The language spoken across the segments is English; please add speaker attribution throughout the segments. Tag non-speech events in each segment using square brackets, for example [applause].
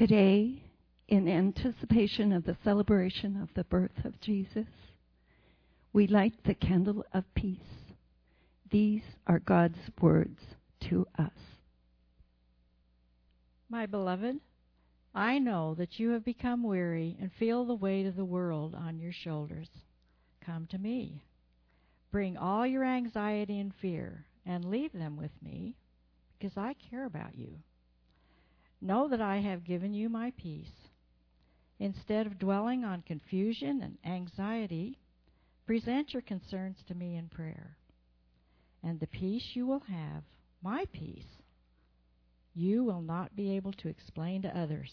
Speaker 1: Today, in anticipation of the celebration of the birth of Jesus, we light the candle of peace. These are God's words to us.
Speaker 2: My beloved, I know that you have become weary and feel the weight of the world on your shoulders. Come to me. Bring all your anxiety and fear and leave them with me because I care about you. Know that I have given you my peace. Instead of dwelling on confusion and anxiety, present your concerns to me in prayer. And the peace you will have, my peace, you will not be able to explain to others.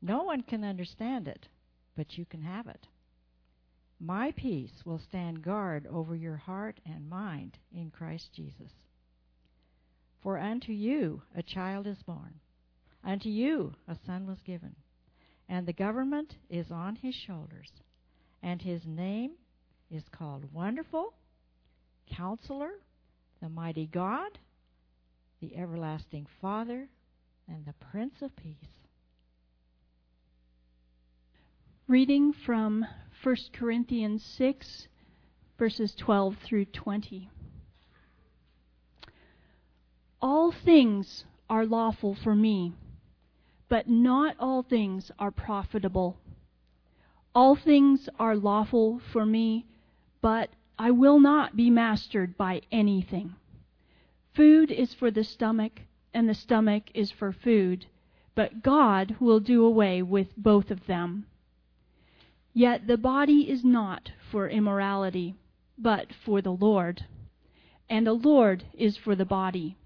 Speaker 2: No one can understand it, but you can have it. My peace will stand guard over your heart and mind in Christ Jesus. For unto you a child is born, unto you a son was given, and the government is on his shoulders, and his name is called Wonderful, Counselor, the Mighty God, the Everlasting Father, and the Prince of Peace.
Speaker 3: Reading from 1 Corinthians 6, verses 12 through 20. All things are lawful for me, but not all things are profitable. All things are lawful for me, but I will not be mastered by anything. Food is for the stomach, and the stomach is for food, but God will do away with both of them. Yet the body is not for immorality, but for the Lord, and the Lord is for the body.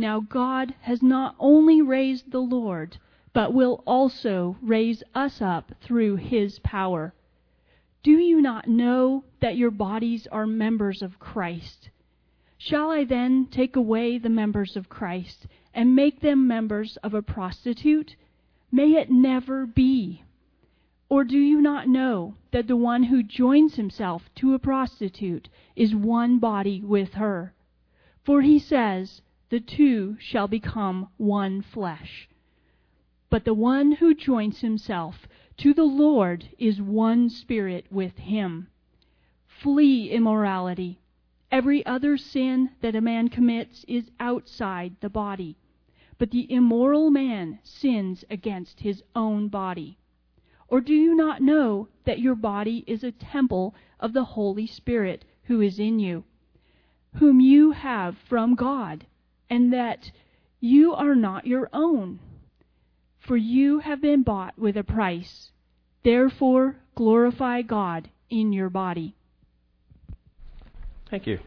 Speaker 3: Now God has not only raised the Lord, but will also raise us up through his power. Do you not know that your bodies are members of Christ? Shall I then take away the members of Christ and make them members of a prostitute? May it never be. Or do you not know that the one who joins himself to a prostitute is one body with her? For he says, the two shall become one flesh. But the one who joins himself to the Lord is one spirit with him. Flee immorality. Every other sin that a man commits is outside the body, but the immoral man sins against his own body. Or do you not know that your body is a temple of the Holy Spirit who is in you, whom you have from God? And that you are not your own. For you have been bought with a price. Therefore, glorify God in your body.
Speaker 4: Thank you.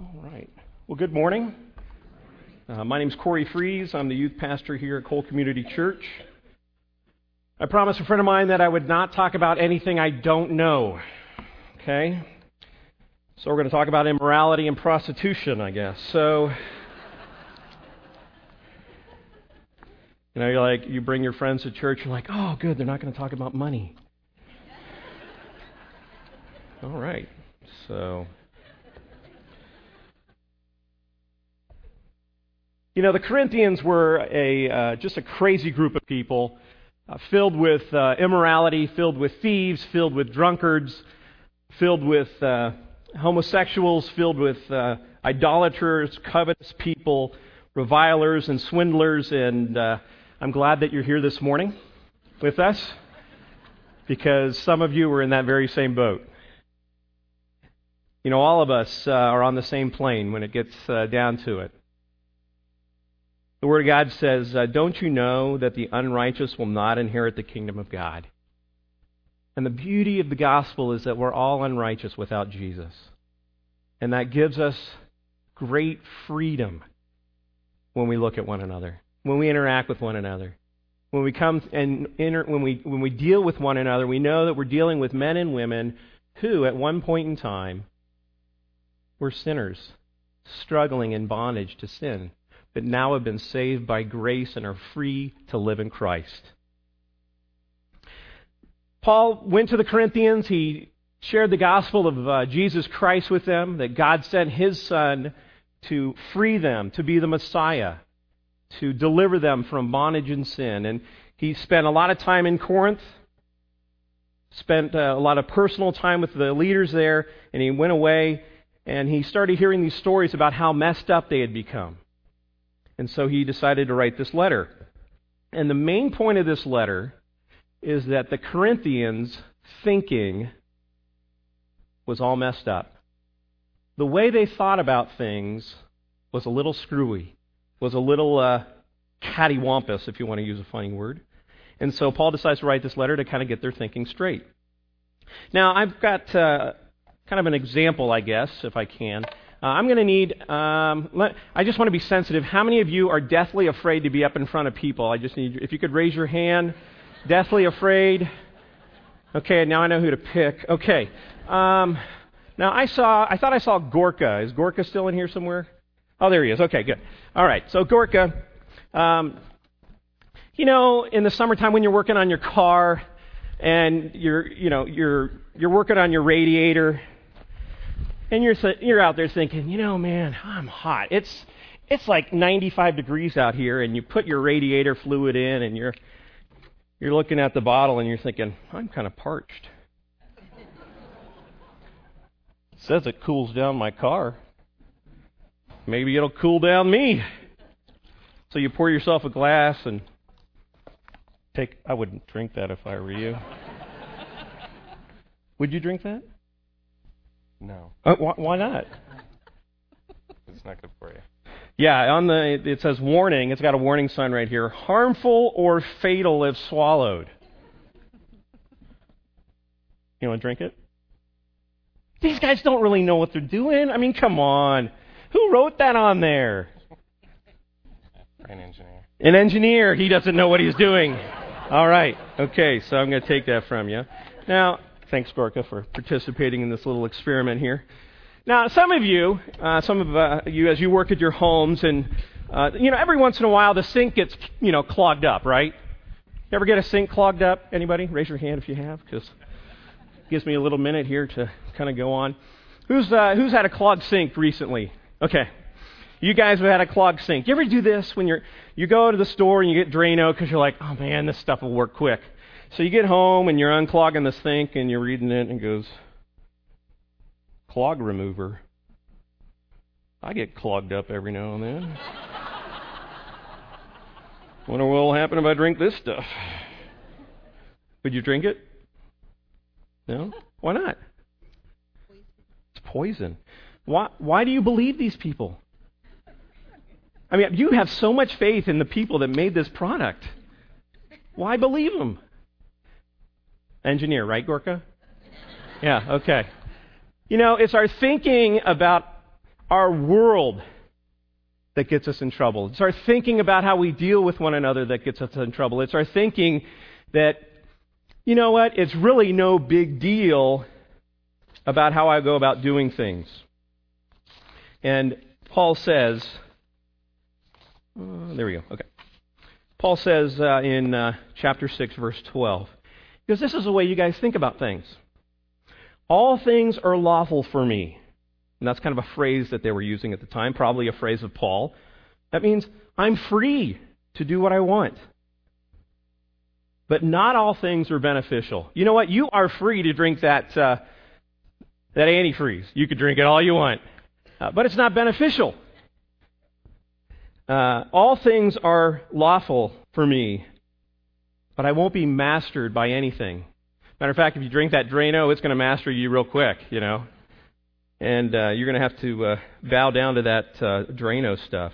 Speaker 4: All right. Well, good morning. Uh, my name is Corey Fries. I'm the youth pastor here at Cole Community Church. I promised a friend of mine that I would not talk about anything I don't know. Okay? So we're going to talk about immorality and prostitution, I guess. So, you know, you're like, you bring your friends to church, you're like, oh, good, they're not going to talk about money. All right. So, you know, the Corinthians were a uh, just a crazy group of people, uh, filled with uh, immorality, filled with thieves, filled with drunkards, filled with uh, homosexuals, filled with uh, idolaters, covetous people, revilers, and swindlers. And uh, I'm glad that you're here this morning with us because some of you were in that very same boat. You know, all of us uh, are on the same plane when it gets uh, down to it. The Word of God says, uh, Don't you know that the unrighteous will not inherit the kingdom of God? And the beauty of the gospel is that we're all unrighteous without Jesus. And that gives us great freedom when we look at one another, when we interact with one another. When we come and inter, when we when we deal with one another, we know that we're dealing with men and women who at one point in time were sinners, struggling in bondage to sin, but now have been saved by grace and are free to live in Christ. Paul went to the Corinthians. He shared the gospel of uh, Jesus Christ with them, that God sent his son to free them, to be the Messiah, to deliver them from bondage and sin. And he spent a lot of time in Corinth, spent uh, a lot of personal time with the leaders there, and he went away and he started hearing these stories about how messed up they had become. And so he decided to write this letter. And the main point of this letter is that the Corinthians' thinking was all messed up. The way they thought about things was a little screwy, was a little uh, cattywampus, if you want to use a funny word. And so Paul decides to write this letter to kind of get their thinking straight. Now, I've got uh, kind of an example, I guess, if I can. Uh, I'm going to need, um, let, I just want to be sensitive. How many of you are deathly afraid to be up in front of people? I just need, if you could raise your hand. Deathly afraid. Okay, now I know who to pick. Okay. Um, now I saw, I thought I saw Gorka. Is Gorka still in here somewhere? Oh, there he is. Okay, good. All right. So Gorka, um, you know, in the summertime when you're working on your car and you're, you know, you're you're working on your radiator and you're you're out there thinking, you know, man, I'm hot. It's it's like 95 degrees out here, and you put your radiator fluid in, and you're you're looking at the bottle, and you're thinking, I'm kind of parched. it says it cools down my car. Maybe it'll cool down me. So you pour yourself a glass and take. I wouldn't drink that if I were you. Would you drink that?
Speaker 5: No.
Speaker 4: Uh, why, why not?
Speaker 5: It's not good for you.
Speaker 4: Yeah, on the it says warning. It's got a warning sign right here. Harmful or fatal if swallowed. You want to drink it? These guys don't really know what they're doing. I mean, come on. Who wrote that on there?
Speaker 5: An engineer.
Speaker 4: An engineer. He doesn't know what he's doing. All right. Okay, so I'm going to take that from you. Now, Thanks, Gorka, for participating in this little experiment here. Now, some of you, uh, some of uh, you, as you work at your homes, and uh, you know, every once in a while the sink gets, you know, clogged up, right? You ever get a sink clogged up? Anybody? Raise your hand if you have, because gives me a little minute here to kind of go on. Who's uh, who's had a clogged sink recently? Okay, you guys have had a clogged sink. You ever do this when you're you go to the store and you get Drano because you're like, oh man, this stuff will work quick. So you get home and you're unclogging the sink and you're reading it and it goes, clog remover. I get clogged up every now and then. Wonder what will happen if I drink this stuff. Would you drink it? No? Why not? It's poison. Why, why do you believe these people? I mean, you have so much faith in the people that made this product. Why believe them? Engineer, right, Gorka? Yeah, okay. You know, it's our thinking about our world that gets us in trouble. It's our thinking about how we deal with one another that gets us in trouble. It's our thinking that, you know what, it's really no big deal about how I go about doing things. And Paul says, uh, there we go, okay. Paul says uh, in uh, chapter 6, verse 12, because this is the way you guys think about things. All things are lawful for me. And that's kind of a phrase that they were using at the time, probably a phrase of Paul. That means I'm free to do what I want. But not all things are beneficial. You know what? You are free to drink that, uh, that antifreeze. You could drink it all you want. Uh, but it's not beneficial. Uh, all things are lawful for me, but I won't be mastered by anything. Matter of fact, if you drink that Drano, it's going to master you real quick, you know. And uh, you're going to have to uh, bow down to that uh, Drano stuff.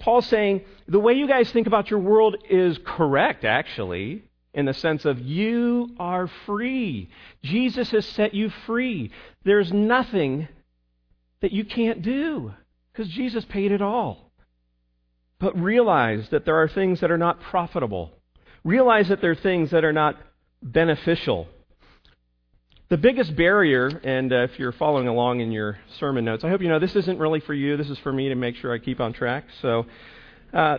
Speaker 4: Paul's saying the way you guys think about your world is correct, actually, in the sense of you are free. Jesus has set you free. There's nothing that you can't do because Jesus paid it all. But realize that there are things that are not profitable realize that there are things that are not beneficial. The biggest barrier, and uh, if you're following along in your sermon notes, I hope you know this isn't really for you. This is for me to make sure I keep on track. So, uh,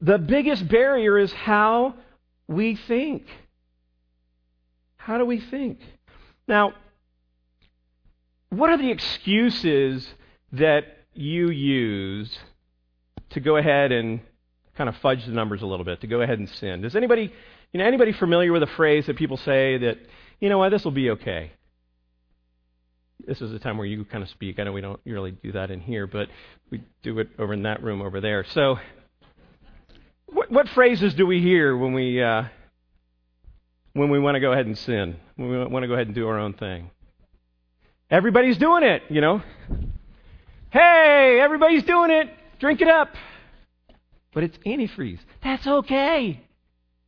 Speaker 4: the biggest barrier is how we think. How do we think? Now, what are the excuses that you use to go ahead and kind of fudge the numbers a little bit, to go ahead and sin. Does anybody, you know, anybody familiar with a phrase that people say that, you know what, this will be okay? This is a time where you kind of speak. I know we don't really do that in here, but we do it over in that room over there. So, what, what phrases do we hear when we uh, when we want to go ahead and sin? When we want to go ahead and do our own thing? Everybody's doing it, you know. Hey, everybody's doing it. Drink it up. But it's antifreeze. That's okay.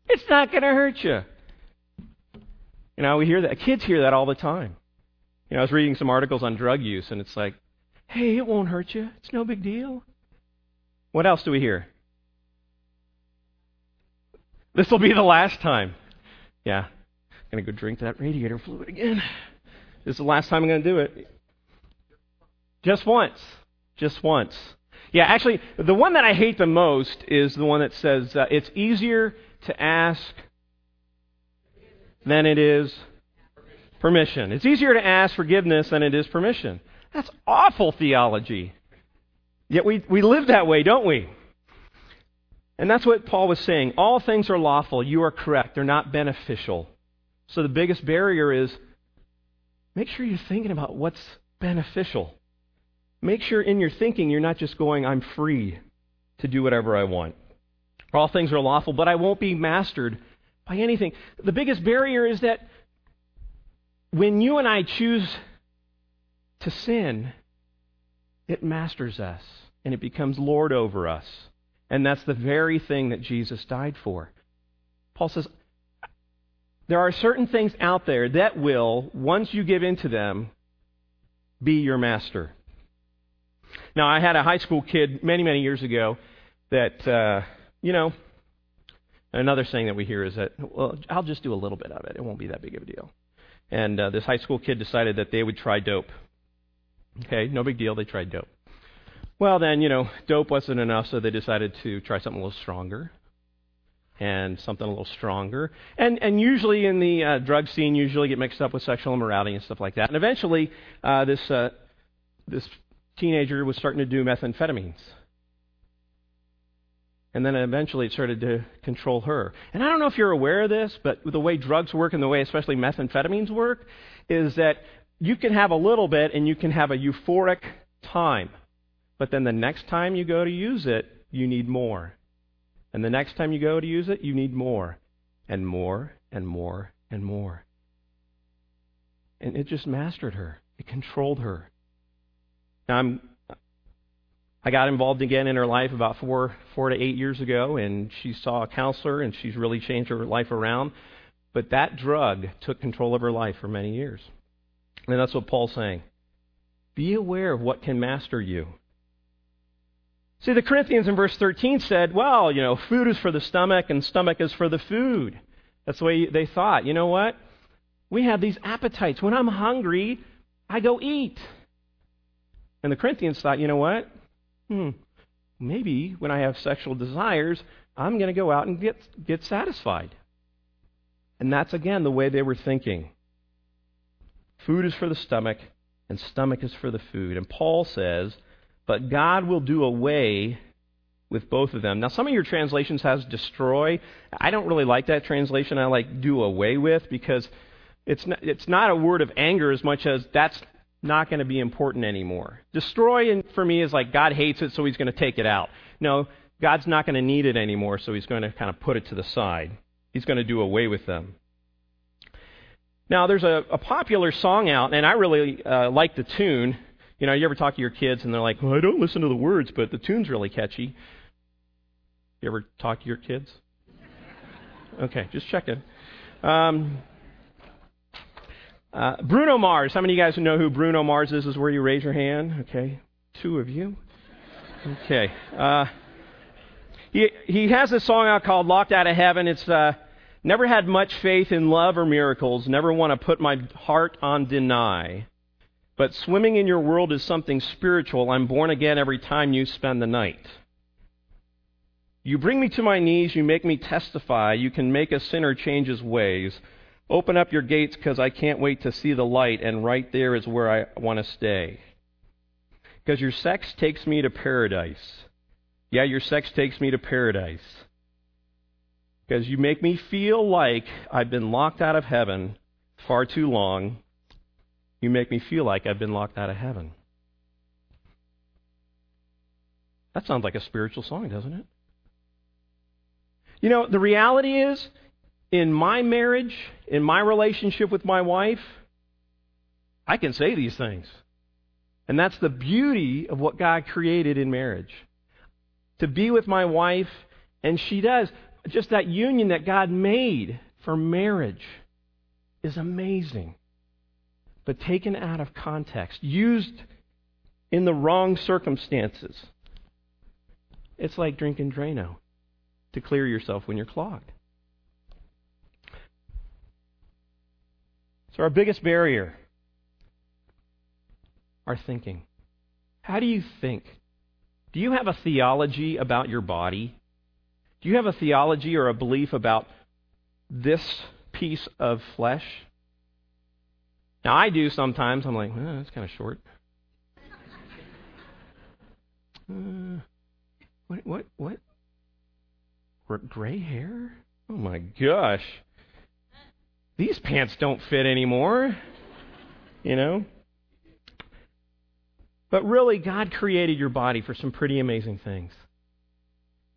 Speaker 4: It's not going to hurt you. You know, we hear that. Kids hear that all the time. You know, I was reading some articles on drug use, and it's like, hey, it won't hurt you. It's no big deal. What else do we hear? This will be the last time. Yeah. I'm going to go drink that radiator fluid again. This is the last time I'm going to do it. Just once. Just once. Yeah, actually, the one that I hate the most is the one that says uh, it's easier to ask than it is permission. It's easier to ask forgiveness than it is permission. That's awful theology. Yet we, we live that way, don't we? And that's what Paul was saying. All things are lawful. You are correct. They're not beneficial. So the biggest barrier is make sure you're thinking about what's beneficial. Make sure in your thinking you're not just going, I'm free to do whatever I want. All things are lawful, but I won't be mastered by anything. The biggest barrier is that when you and I choose to sin, it masters us and it becomes Lord over us. And that's the very thing that Jesus died for. Paul says, there are certain things out there that will, once you give in to them, be your master. Now, I had a high school kid many, many years ago that, uh, you know, another saying that we hear is that, well, I'll just do a little bit of it. It won't be that big of a deal. And uh, this high school kid decided that they would try dope. Okay, no big deal. They tried dope. Well, then, you know, dope wasn't enough, so they decided to try something a little stronger and something a little stronger. And and usually in the uh, drug scene, usually get mixed up with sexual immorality and stuff like that. And eventually, uh, this uh, this teenager was starting to do methamphetamines. And then eventually it started to control her. And I don't know if you're aware of this, but the way drugs work and the way especially methamphetamines work is that you can have a little bit and you can have a euphoric time. But then the next time you go to use it, you need more. And the next time you go to use it, you need more. And more and more and more. And it just mastered her. It controlled her. Now I'm I got involved again in her life about four four to eight years ago, and she saw a counselor, and she's really changed her life around. But that drug took control of her life for many years, and that's what Paul's saying. Be aware of what can master you. See, the Corinthians in verse 13 said, well, you know, food is for the stomach and stomach is for the food. That's the way they thought. You know what? We have these appetites. When I'm hungry, I go eat. And the Corinthians thought, you know what? Hmm, maybe when I have sexual desires, I'm going to go out and get, get satisfied. And that's, again, the way they were thinking. Food is for the stomach, and stomach is for the food. And Paul says, but God will do away with both of them. Now, some of your translations has destroy. I don't really like that translation. I like do away with because it's not, it's not a word of anger as much as that's not going to be important anymore. Destroy for me is like God hates it, so he's going to take it out. No, God's not going to need it anymore, so he's going to kind of put it to the side. He's going to do away with them. Now, there's a, a popular song out, and I really uh, like the tune. You know, you ever talk to your kids and they're like, well, I don't listen to the words, but the tune's really catchy. You ever talk to your kids? Okay, just checking. Um, uh, Bruno Mars. How many of you guys know who Bruno Mars is? Is where you raise your hand. Okay, two of you. Okay. Uh, he he has this song out called "Locked Out of Heaven." It's uh, never had much faith in love or miracles. Never want to put my heart on deny. But swimming in your world is something spiritual. I'm born again every time you spend the night. You bring me to my knees. You make me testify. You can make a sinner change his ways. Open up your gates because I can't wait to see the light, and right there is where I want to stay. Because your sex takes me to paradise. Yeah, your sex takes me to paradise. Because you make me feel like I've been locked out of heaven far too long. You make me feel like I've been locked out of heaven. That sounds like a spiritual song, doesn't it? You know, the reality is, in my marriage, in my relationship with my wife, I can say these things. And that's the beauty of what God created in marriage. To be with my wife, and she does. Just that union that God made for marriage is amazing. But taken out of context, used in the wrong circumstances, it's like drinking Drano to clear yourself when you're clogged. So, our biggest barrier, our thinking. How do you think? Do you have a theology about your body? Do you have a theology or a belief about this piece of flesh? Now, I do sometimes. I'm like, oh, that's kind of short. [laughs] Uh, what, what, what? Gray hair? Oh my gosh. These pants don't fit anymore. You know? But really, God created your body for some pretty amazing things.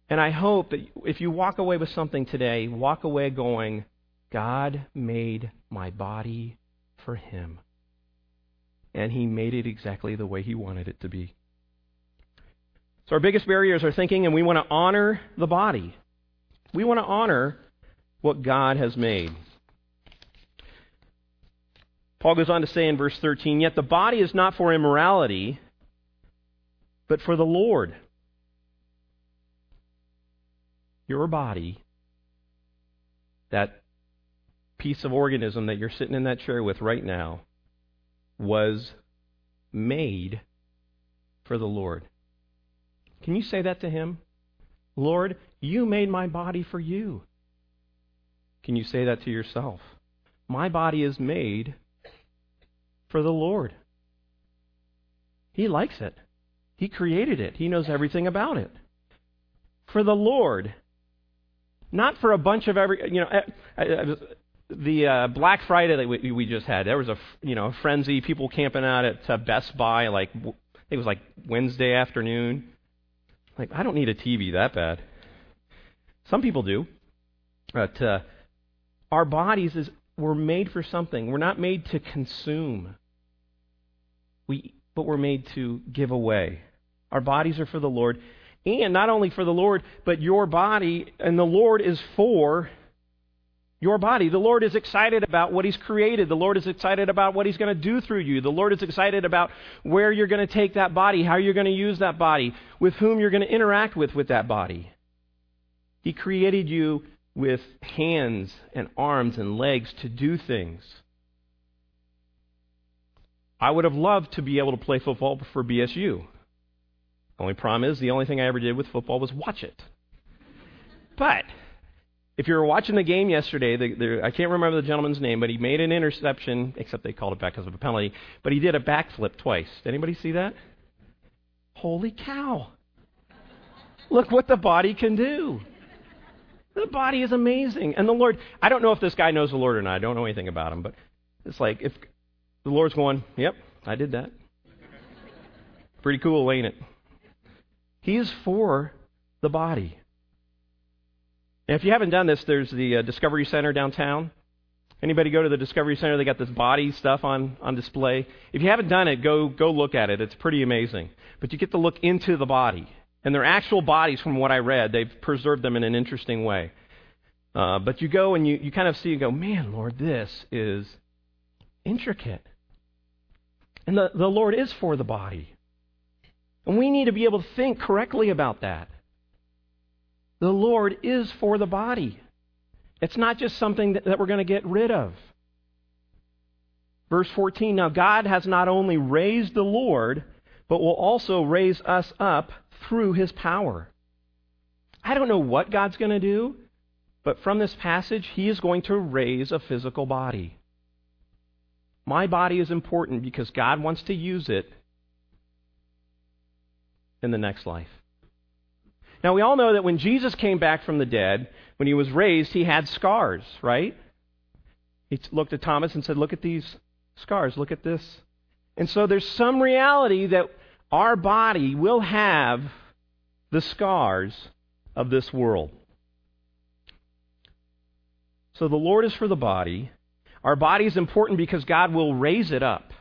Speaker 4: And I hope that if you walk away with something today, walk away going, God made my body for Him. And He made it exactly the way He wanted it to be. So, our biggest barriers are thinking, and we want to honor the body. We want to honor what God has made. Paul goes on to say in verse 13, Yet the body is not for immorality, but for the Lord. Your body, that piece of organism that you're sitting in that chair with right now, was made for the Lord. Can you say that to Him? Lord, you made my body for you. Can you say that to yourself? My body is made for the Lord. He likes it. He created it. He knows everything about it. For the Lord. Not for a bunch of every, you know, eh, the uh, Black Friday that we, we just had, there was a, you know, a frenzy, people camping out at uh, Best Buy, like, it was like Wednesday afternoon. Like, I don't need a TV that bad. Some people do. But uh, our bodies is we're made for something. We're not made to consume. We, but we're made to give away. Our bodies are for the Lord. And not only for the Lord, but your body, and the Lord is for your body. The Lord is excited about what He's created. The Lord is excited about what He's going to do through you. The Lord is excited about where you're going to take that body, how you're going to use that body, with whom you're going to interact with with that body. He created you with hands and arms and legs to do things. I would have loved to be able to play football for BSU. Only problem is, the only thing I ever did with football was watch it. But if you were watching the game yesterday, the, the, I can't remember the gentleman's name, but he made an interception, except they called it back because of a penalty. But he did a backflip twice. Did anybody see that? Holy cow! Look what the body can do. The body is amazing. And the Lord, I don't know if this guy knows the Lord or not. I don't know anything about him, but it's like if the Lord's going, yep, I did that. Pretty cool, ain't it? He is for the body. And if you haven't done this, there's the uh, Discovery Center downtown. Anybody go to the Discovery Center? They got this body stuff on, on display. If you haven't done it, go go look at it. It's pretty amazing. But you get to look into the body. And they're actual bodies, from what I read. They've preserved them in an interesting way. Uh, but you go and you, you kind of see and go, man, Lord, this is intricate. And the, the Lord is for the body. And we need to be able to think correctly about that. The Lord is for the body. It's not just something that, that we're going to get rid of. Verse 14 Now God has not only raised the Lord, but will also raise us up through his power. I don't know what God's going to do, but from this passage, he is going to raise a physical body. My body is important because God wants to use it in the next life. Now, we all know that when Jesus came back from the dead, when he was raised, he had scars, right? He looked at Thomas and said, Look at these scars. Look at this. And so there's some reality that our body will have the scars of this world. So the Lord is for the body. Our body is important because God will raise it up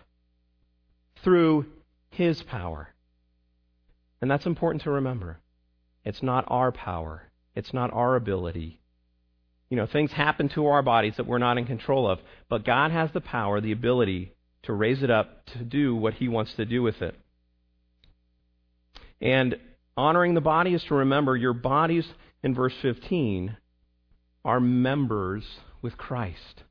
Speaker 4: through His power. And that's important to remember. It's not our power, it's not our ability. You know, things happen to our bodies that we're not in control of, but God has the power, the ability to raise it up to do what He wants to do with it. And honoring the body is to remember your bodies, in verse 15, are members with Christ.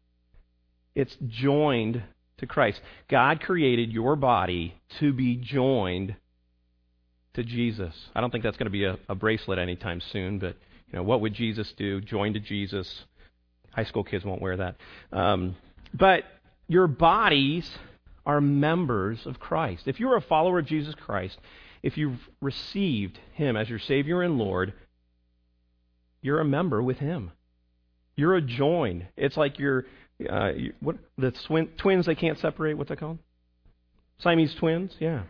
Speaker 4: It's joined to Christ. God created your body to be joined to Jesus. I don't think that's going to be a, a, bracelet anytime soon, but you know, what would Jesus do? Join to Jesus. High school kids won't wear that. Um, but your bodies are members of Christ. If you're a follower of Jesus Christ, if you've received Him as your Savior and Lord, you're a member with Him. You're a join. It's like you're uh, what the twin, twins they can't separate. What's that called? Siamese twins. Yeah.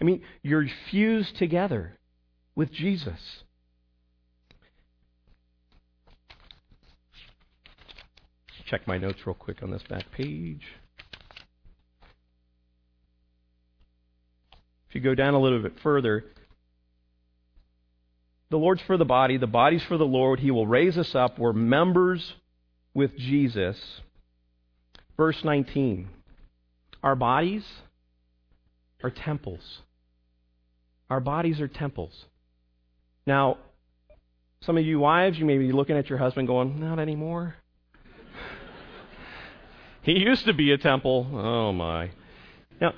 Speaker 4: I mean, you're fused together with Jesus. Check my notes real quick on this back page. If you go down a little bit further, the Lord's for the body, the body's for the Lord. He will raise us up. We're members with Jesus. Verse 19. Our bodies are temples. Our bodies are temples. Now, some of you wives, you may be looking at your husband going, Not anymore. [laughs] he used to be a temple. Oh, my. Now,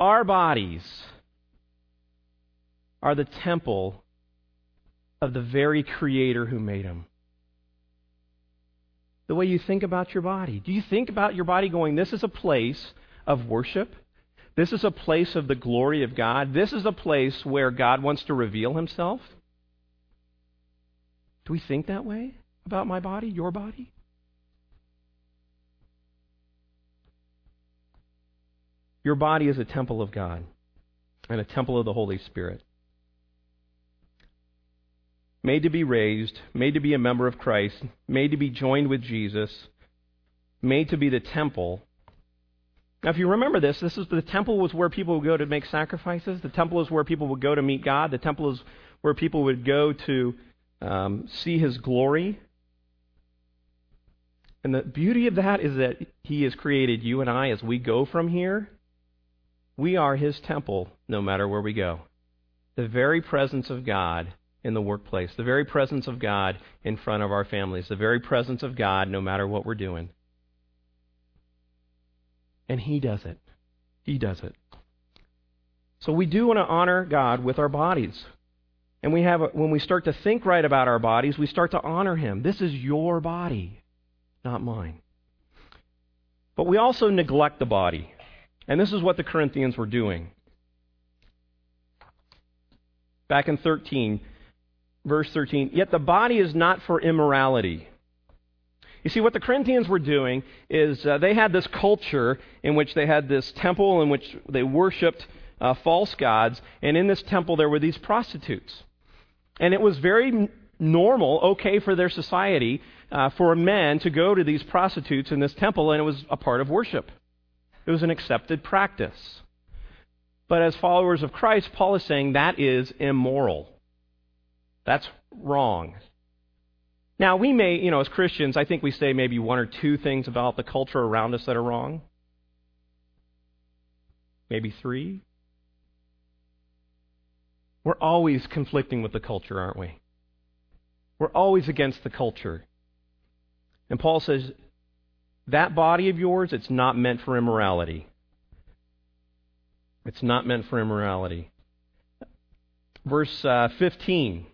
Speaker 4: our bodies are the temple of the very Creator who made them. The way you think about your body. Do you think about your body going, This is a place of worship? This is a place of the glory of God? This is a place where God wants to reveal Himself? Do we think that way about my body, your body? Your body is a temple of God and a temple of the Holy Spirit. Made to be raised, made to be a member of Christ, made to be joined with Jesus, made to be the temple. Now, if you remember this, this is the temple was where people would go to make sacrifices. The temple is where people would go to meet God. The temple is where people would go to um, see His glory. And the beauty of that is that He has created you and I as we go from here we are His temple no matter where we go. The very presence of God in the workplace, the very presence of God in front of our families, the very presence of God no matter what we're doing. And He does it. He does it. So we do want to honor God with our bodies. And we have a, when we start to think right about our bodies, we start to honor him. This is your body, not mine. But we also neglect the body. And this is what the Corinthians were doing. Back in 13, verse 13, yet the body is not for immorality. You see, what the Corinthians were doing is uh, they had this culture in which they had this temple in which they worshiped uh, false gods, and in this temple there were these prostitutes. And it was very normal, okay for their society, uh, for men to go to these prostitutes in this temple, and it was a part of worship. It was an accepted practice. But as followers of Christ, Paul is saying that is immoral. That's wrong. Now, we may, you know, as Christians, I think we say maybe one or two things about the culture around us that are wrong. Maybe three. We're always conflicting with the culture, aren't we? We're always against the culture. And Paul says, that body of yours, it's not meant for immorality. It's not meant for immorality. Verse uh, 15.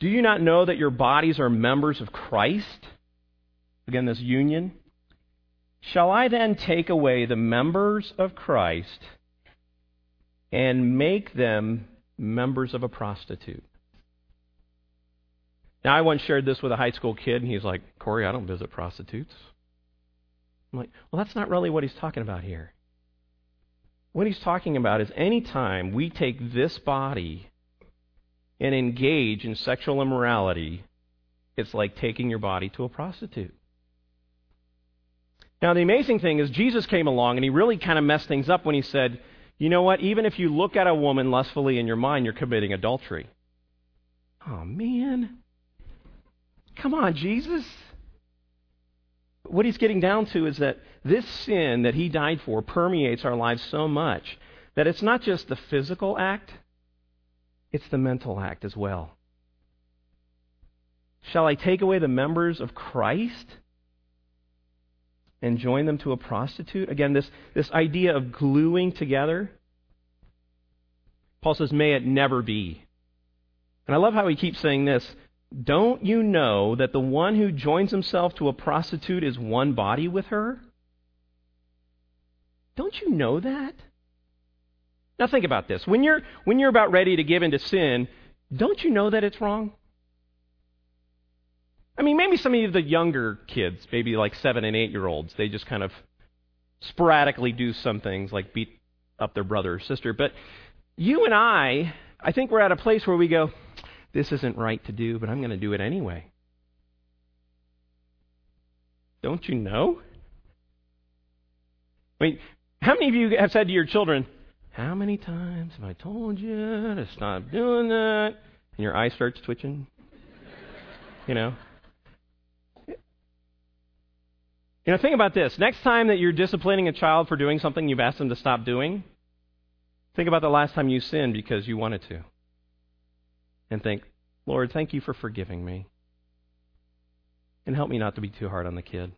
Speaker 4: Do you not know that your bodies are members of Christ? Again, this union. Shall I then take away the members of Christ and make them members of a prostitute. Now, I once shared this with a high school kid, and he's like, Corey, I don't visit prostitutes. I'm like, well, that's not really what he's talking about here. What he's talking about is any time we take this body and engage in sexual immorality, it's like taking your body to a prostitute. Now, the amazing thing is, Jesus came along and he really kind of messed things up when he said, you know what? Even if you look at a woman lustfully in your mind, you're committing adultery. Oh, man. Come on, Jesus. What he's getting down to is that this sin that he died for permeates our lives so much that it's not just the physical act, it's the mental act as well. Shall I take away the members of Christ and join them to a prostitute? Again, this, this idea of gluing together. Paul says, may it never be. And I love how he keeps saying this don't you know that the one who joins himself to a prostitute is one body with her? Don't you know that? Now think about this. When you're when you're about ready to give into sin, don't you know that it's wrong? I mean, maybe some of the younger kids, maybe like 7 and 8 year olds, they just kind of sporadically do some things like beat up their brother or sister, but you and I, I think we're at a place where we go, this isn't right to do, but I'm going to do it anyway. Don't you know? I mean, how many of you have said to your children, How many times have I told you to stop doing that? And your eye starts twitching? you know? You know, think about this. Next time that you're disciplining a child for doing something you've asked them to stop doing, think about the last time you sinned because you wanted to and think, Lord, thank you for forgiving me. And help me not to be too hard on the kid.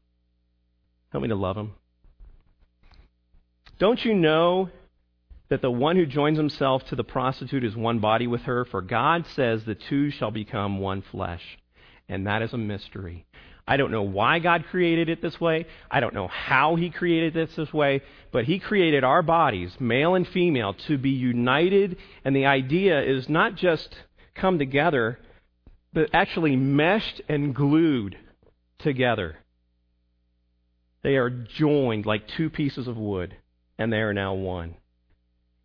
Speaker 4: Help me to love him. Don't you know that the one who joins himself to the prostitute is one body with her? For God says the two shall become one flesh. And that is a mystery. I don't know why God created it this way. I don't know how He created this this way. But He created our bodies, male and female, to be united. And the idea is not just come together, but actually meshed and glued together. They are joined like two pieces of wood, and they are now one.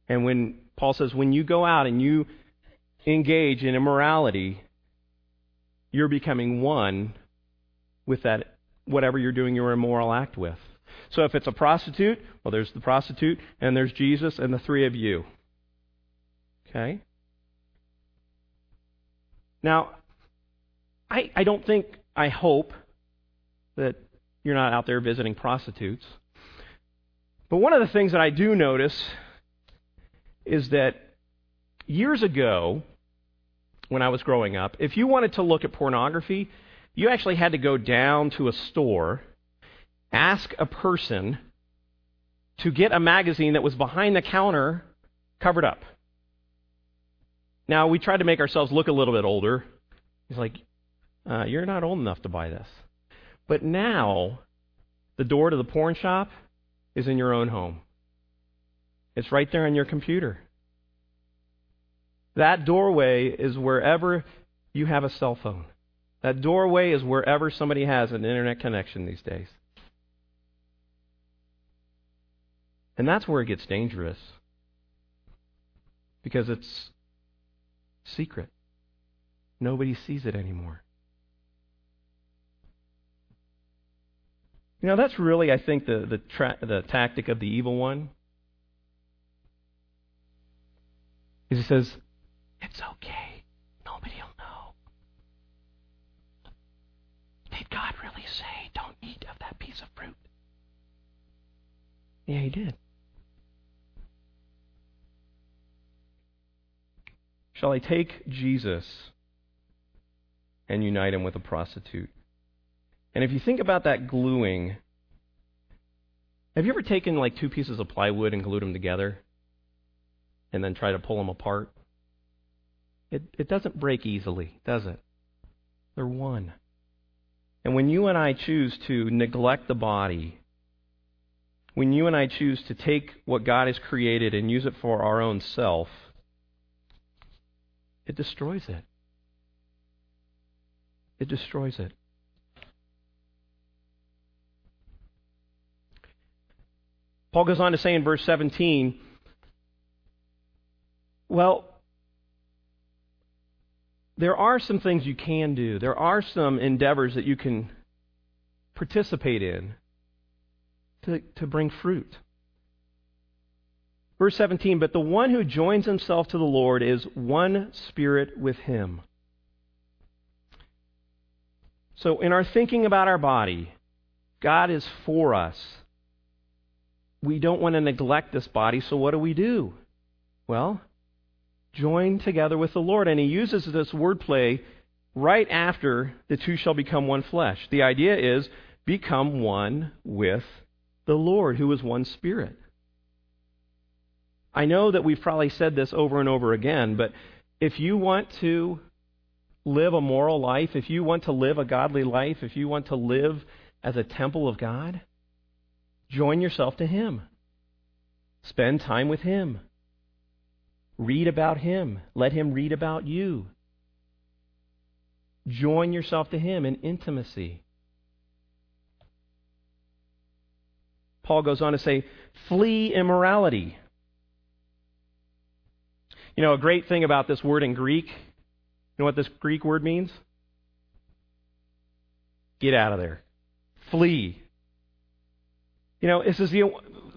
Speaker 4: And when Paul says, when you go out and you engage in immorality, you're becoming one with that whatever you're doing your immoral act with. So if it's a prostitute, well, there's the prostitute, and there's Jesus, and the three of you. Okay? Now, I, I don't think, I hope that you're not out there visiting prostitutes. But one of the things that I do notice is that years ago, when I was growing up, if you wanted to look at pornography, you actually had to go down to a store, ask a person to get a magazine that was behind the counter covered up. Now, we tried to make ourselves look a little bit older. He's like, uh, You're not old enough to buy this. But now, the door to the porn shop is in your own home, it's right there on your computer. That doorway is wherever you have a cell phone. That doorway is wherever somebody has an internet connection these days. And that's where it gets dangerous. Because it's secret. Nobody sees it anymore. You know, that's really, I think, the, the, tra- the tactic of the evil one. Is he says, it's okay. Nobody will know. Did God really say, don't eat of that piece of fruit? Yeah, he did. Shall I take Jesus and unite him with a prostitute? And if you think about that gluing, have you ever taken like two pieces of plywood and glued them together and then try to pull them apart? It, it doesn't break easily, does it? They're one. And when you and I choose to neglect the body, when you and I choose to take what God has created and use it for our own self, it destroys it. It destroys it. Paul goes on to say in verse 17, well, there are some things you can do. There are some endeavors that you can participate in to, to bring fruit. Verse 17, but the one who joins himself to the Lord is one spirit with him. So, in our thinking about our body, God is for us. We don't want to neglect this body, so what do we do? Well, join together with the Lord. And he uses this wordplay right after the two shall become one flesh. The idea is become one with the Lord, who is one spirit. I know that we've probably said this over and over again, but if you want to live a moral life, if you want to live a godly life, if you want to live as a temple of God, join yourself to Him. Spend time with Him. Read about Him. Let Him read about you. Join yourself to Him in intimacy. Paul goes on to say, flee immorality. You know, a great thing about this word in Greek, you know what this Greek word means? Get out of there. Flee. You know, this is the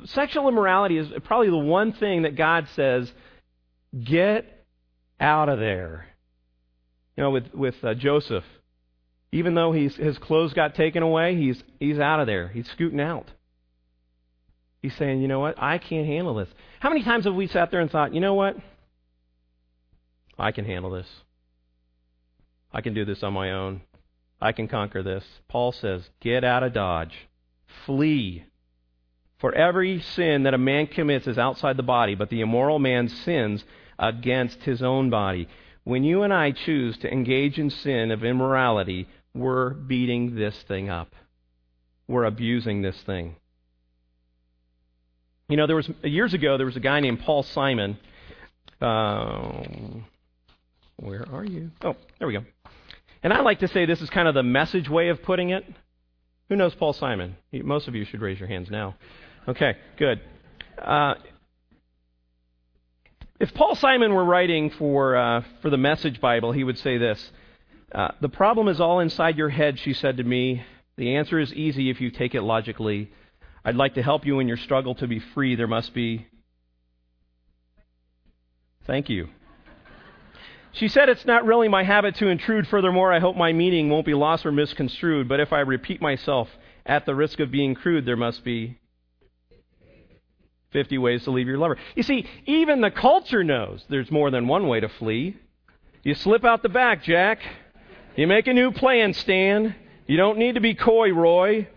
Speaker 4: sexual immorality is probably the one thing that God says, get out of there. You know, with with uh, Joseph, even though he's, his clothes got taken away, he's he's out of there. He's scooting out. He's saying, you know what? I can't handle this. How many times have we sat there and thought, you know what? I can handle this. I can do this on my own. I can conquer this. Paul says, get out of Dodge. Flee. For every sin that a man commits is outside the body, but the immoral man sins against his own body. When you and I choose to engage in sin of immorality, we're beating this thing up. We're abusing this thing. You know, there was years ago there was a guy named Paul Simon. Uh, where are you? Oh, there we go. And I like to say this is kind of the message way of putting it. Who knows Paul Simon? Most of you should raise your hands now. Okay, good. Uh, if Paul Simon were writing for uh, for the Message Bible, he would say this: uh, "The problem is all inside your head," she said to me. The answer is easy if you take it logically. I'd like to help you in your struggle to be free. There must be. Thank you. She said, It's not really my habit to intrude. Furthermore, I hope my meaning won't be lost or misconstrued. But if I repeat myself at the risk of being crude, there must be 50 ways to leave your lover. You see, even the culture knows there's more than one way to flee. You slip out the back, Jack. You make a new plan, Stan. You don't need to be coy, Roy.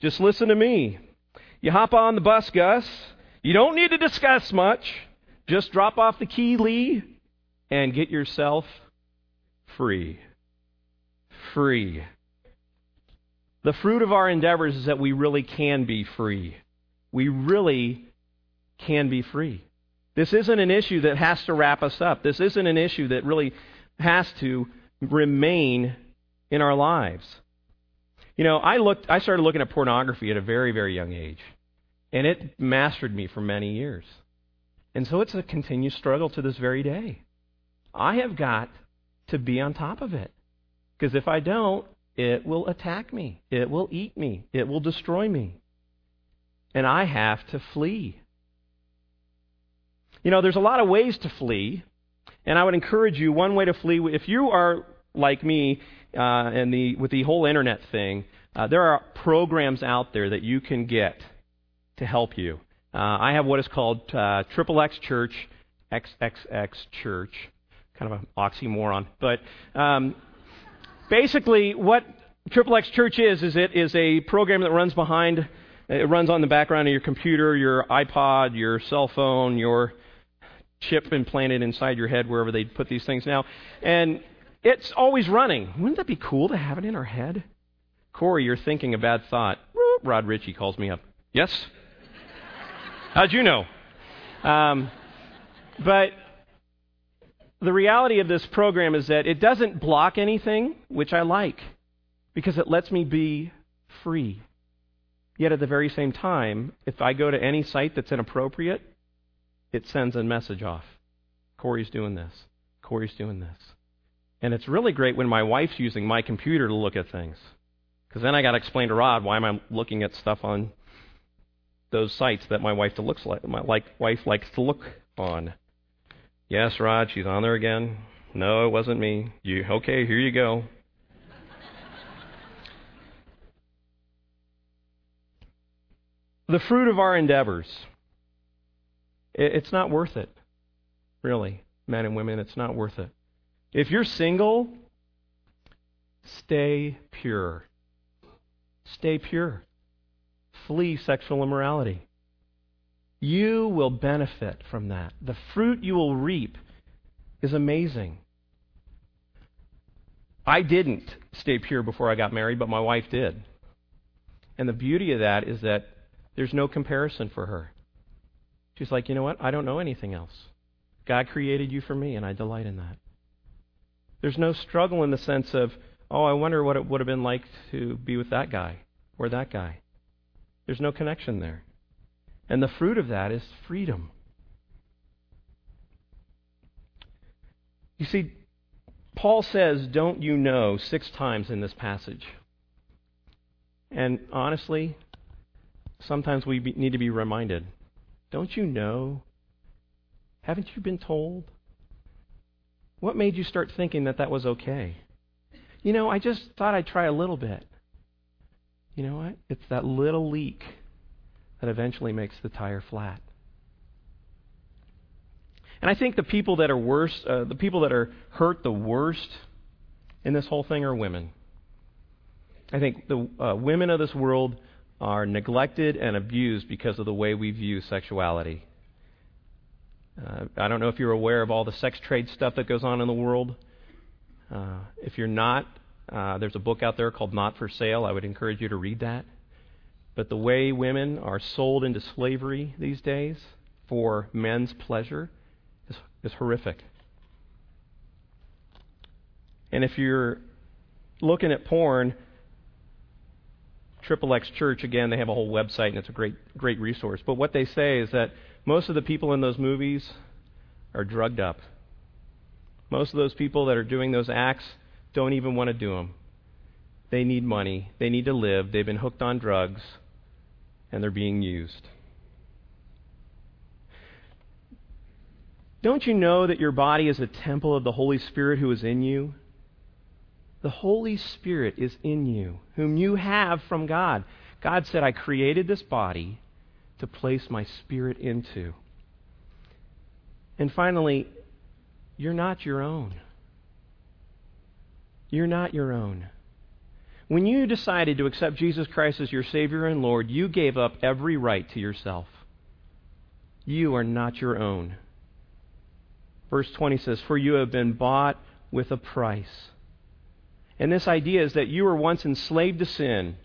Speaker 4: Just listen to me. You hop on the bus, Gus. You don't need to discuss much. Just drop off the key, Lee, and get yourself free. Free. The fruit of our endeavors is that we really can be free. We really can be free. This isn't an issue that has to wrap us up. This isn't an issue that really has to remain in our lives. You know, I looked I started looking at pornography at a very very young age. And it mastered me for many years. And so it's a continued struggle to this very day. I have got to be on top of it. Because if I don't, it will attack me. It will eat me. It will destroy me. And I have to flee. You know, there's a lot of ways to flee. And I would encourage you, one way to flee, if you are like me uh, and the, with the whole internet thing, uh, there are programs out there that you can get to help you. Uh, I have what is called uh, Triple X Church, XXX Church, kind of an oxymoron. But um, basically, what Triple X Church is, is it is a program that runs behind, it runs on the background of your computer, your iPod, your cell phone, your chip implanted inside your head, wherever they put these things now. And it's always running. Wouldn't that be cool to have it in our head? Corey, you're thinking a bad thought. Rod Ritchie calls me up. Yes? How'd you know? Um, but the reality of this program is that it doesn't block anything, which I like, because it lets me be free. Yet at the very same time, if I go to any site that's inappropriate, it sends a message off. Corey's doing this. Corey's doing this. And it's really great when my wife's using my computer to look at things. Because then I got to explain to Rod why am I looking at stuff on those sites that my wife looks like my like, wife likes to look on. Yes, Rod, she's on there again. No, it wasn't me. You okay? Here you go. the fruit of our endeavors. It's not worth it, really, men and women. It's not worth it. If you're single, stay pure. Stay pure. Flee sexual immorality. You will benefit from that. The fruit you will reap is amazing. I didn't stay pure before I got married, but my wife did. And the beauty of that is that there's no comparison for her. She's like, you know what? I don't know anything else. God created you for me, and I delight in that. There's no struggle in the sense of, oh, I wonder what it would have been like to be with that guy or that guy. There's no connection there. And the fruit of that is freedom. You see, Paul says, Don't you know, six times in this passage. And honestly, sometimes we be, need to be reminded don't you know? Haven't you been told? What made you start thinking that that was okay? You know, I just thought I'd try a little bit. You know what? It's that little leak that eventually makes the tire flat. And I think the people that are worst, uh, the people that are hurt the worst in this whole thing are women. I think the uh, women of this world are neglected and abused because of the way we view sexuality. Uh, I don't know if you're aware of all the sex trade stuff that goes on in the world. Uh, if you're not, uh, there's a book out there called Not for Sale. I would encourage you to read that. But the way women are sold into slavery these days for men's pleasure is, is horrific. And if you're looking at porn, Triple X Church, again, they have a whole website and it's a great, great resource. But what they say is that most of the people in those movies are drugged up. Most of those people that are doing those acts don't even want to do them. They need money, they need to live, they've been hooked on drugs, and they're being used. Don't you know that your body is a temple of the Holy Spirit who is in you? The Holy Spirit is in you, whom you have from God. God said, I created this body to place my spirit into. And finally, you're not your own. You're not your own. When you decided to accept Jesus Christ as your Savior and Lord, you gave up every right to yourself. You are not your own. Verse 20 says, For you have been bought with a price. And this idea is that you were once enslaved to sin,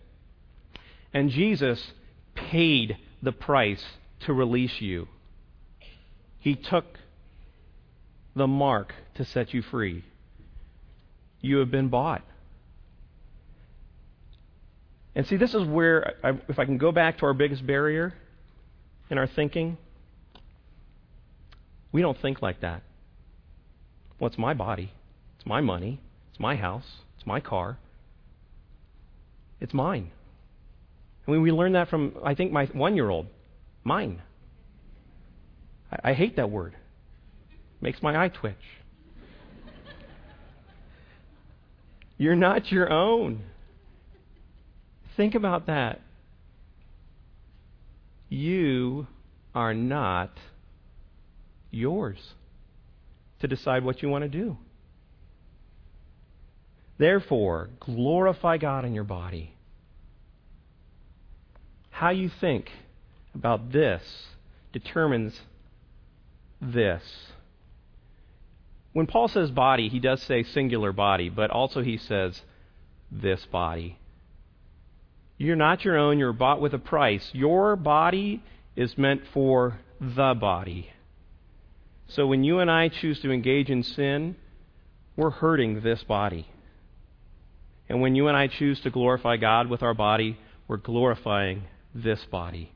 Speaker 4: and Jesus paid the price to release you. He took the mark to set you free. You have been bought. And see, this is where, I, if I can go back to our biggest barrier in our thinking, we don't think like that. It's my body, it's my money, it's my house, it's my car. It's mine. Mean, we learned that from, I think, my one year old. Mine. I, I hate that word. Makes my eye twitch. You're not your own. Think about that. You are not yours to decide what you want to do. Therefore, glorify God in your body. How you think about this determines this. When Paul says body, he does say singular body, but also he says this body. You're not your own, you're bought with a price. Your body is meant for the body. So when you and I choose to engage in sin, we're hurting this body. And when you and I choose to glorify God with our body, we're glorifying this body.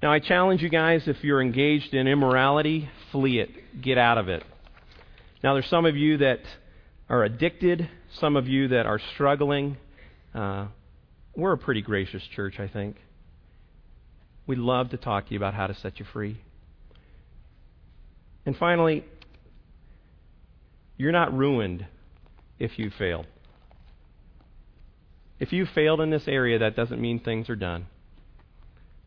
Speaker 4: Now, I challenge you guys if you're engaged in immorality, flee it. Get out of it. Now, there's some of you that are addicted, some of you that are struggling. Uh, we're a pretty gracious church, I think. We'd love to talk to you about how to set you free. And finally, you're not ruined if you fail. If you failed in this area, that doesn't mean things are done.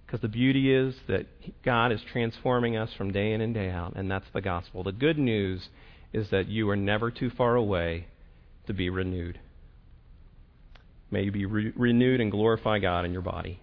Speaker 4: Because the beauty is that God is transforming us from day in and day out, and that's the gospel. The good news is that you are never too far away to be renewed. May you be re- renewed and glorify God in your body.